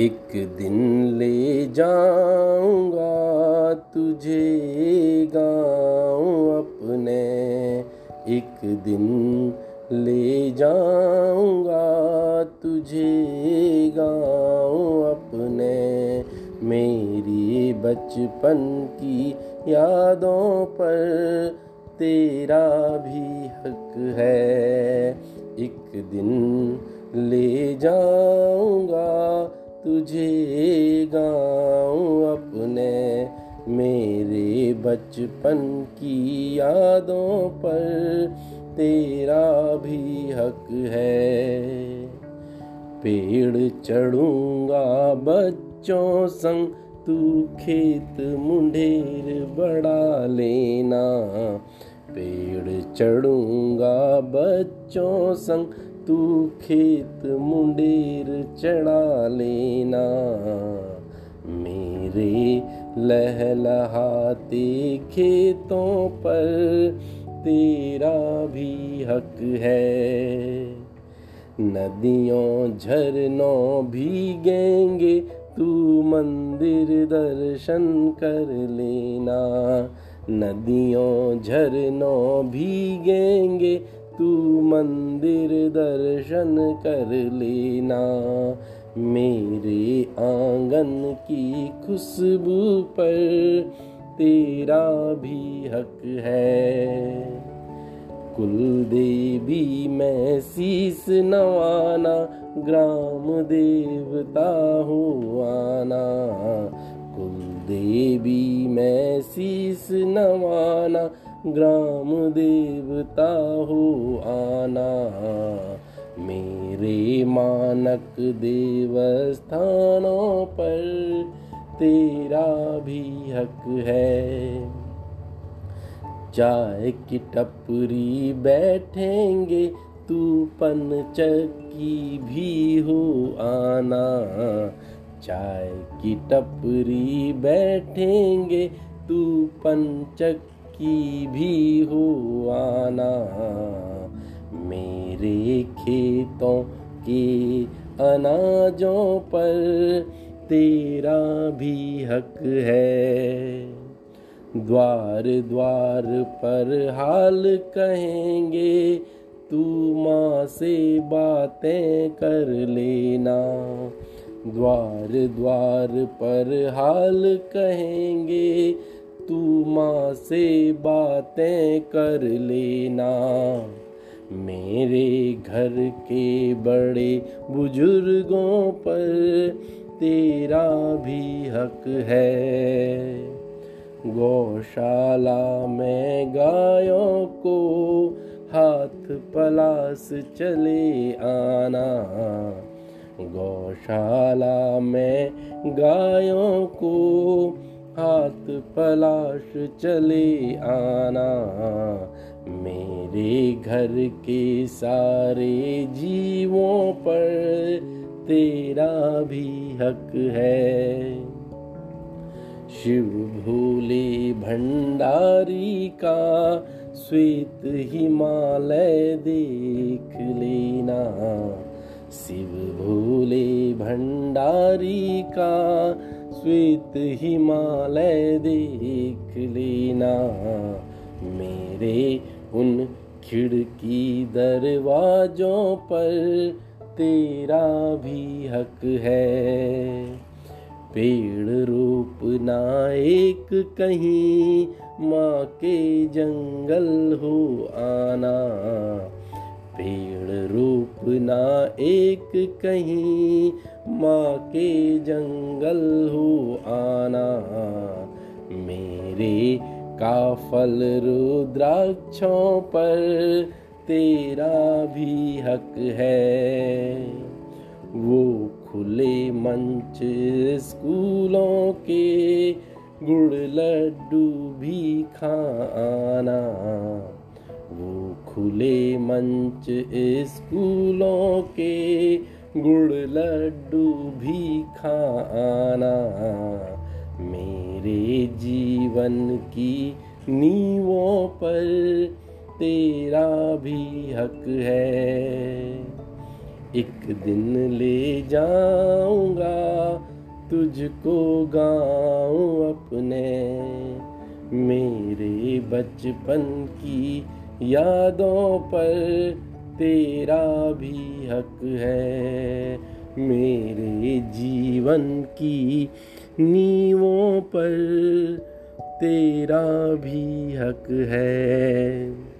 एक दिन ले जाऊँगा, तुझे गाँव अपने। एक दिन ले जाऊँगा, तुझे गाँव अपने। मेरी बचपन की यादों पर तेरा भी हक है। एक दिन ले जाऊँगा तुझे गाँव अपने मेरे बचपन की यादों पर, तेरा भी हक है। पेड़ चढ़ूँगा, बच्चों संग तू खेत मुंडेर बड़ा लेना। पेड़ चढ़ूँगा, बच्चों संग तू खेत मुंडेर चढ़ा लेना। मेरे लहलहाते खेतों पर तेरा भी हक है। नदियों झरनों भीगेंगे, तू मंदिर दर्शन कर लेना। नदियों झरनों भी भीगेंगे तू मंदिर दर्शन कर लेना। मेरे आँगन की खुशबू पर तेरा भी हक है। कुल देवी में शीस नवाना, ग्राम देवता हो आना। देवी में शीस नवाना, ग्राम देवता हो आना। मेरे मानक देवस्थानों पर तेरा भी हक है। चाय की टपरी बैठेंगे, तू पन चक्की भी हो आना। चाय की टपरी बैठेंगे तू पंचक्की भी हो आना। मेरे खेतों के अनाजों पर तेरा भी हक है। द्वार द्वार पर हाल कहेंगे, तू माँ से बातें कर लेना। द्वार द्वार पर हाल कहेंगे, तू माँ से बातें कर लेना। मेरे घर के बड़े बुज़ुर्गों पर तेरा भी हक है। गौशाला में गायों को हाथ पलास चले आना। गौशाला में गायों को हाथ पलाश चले आना। मेरे घर के सारे जीवों पर तेरा भी हक है। शिव भोले भंडारी का श्वेत हिमालय देख लेना। शिव भोले भंडारी का श्वेत हिमालय देख लेना। मेरे उन खिड़की दरवाजों पर तेरा भी हक है। पेड़ रोपना एक कहीं, माँ के जंगल हो आना। पेड़ रोपना एक कहीं। माँ के जंगल हो आना। मेरे का फल रुद्राक्षों पर तेरा भी हक है। वो खुले मंच स्कूलों के गुड़ लड्डू भी खाना। वो खुले मंच स्कूलों के गुड़ लड्डू भी खाना। मेरे जीवन की नींवों पर तेरा भी हक है। एक दिन ले जाऊँगा, तुझको गाऊं अपने। मेरे बचपन की यादों पर तेरा भी हक है। मेरे जीवन की नींवों पर तेरा भी हक है।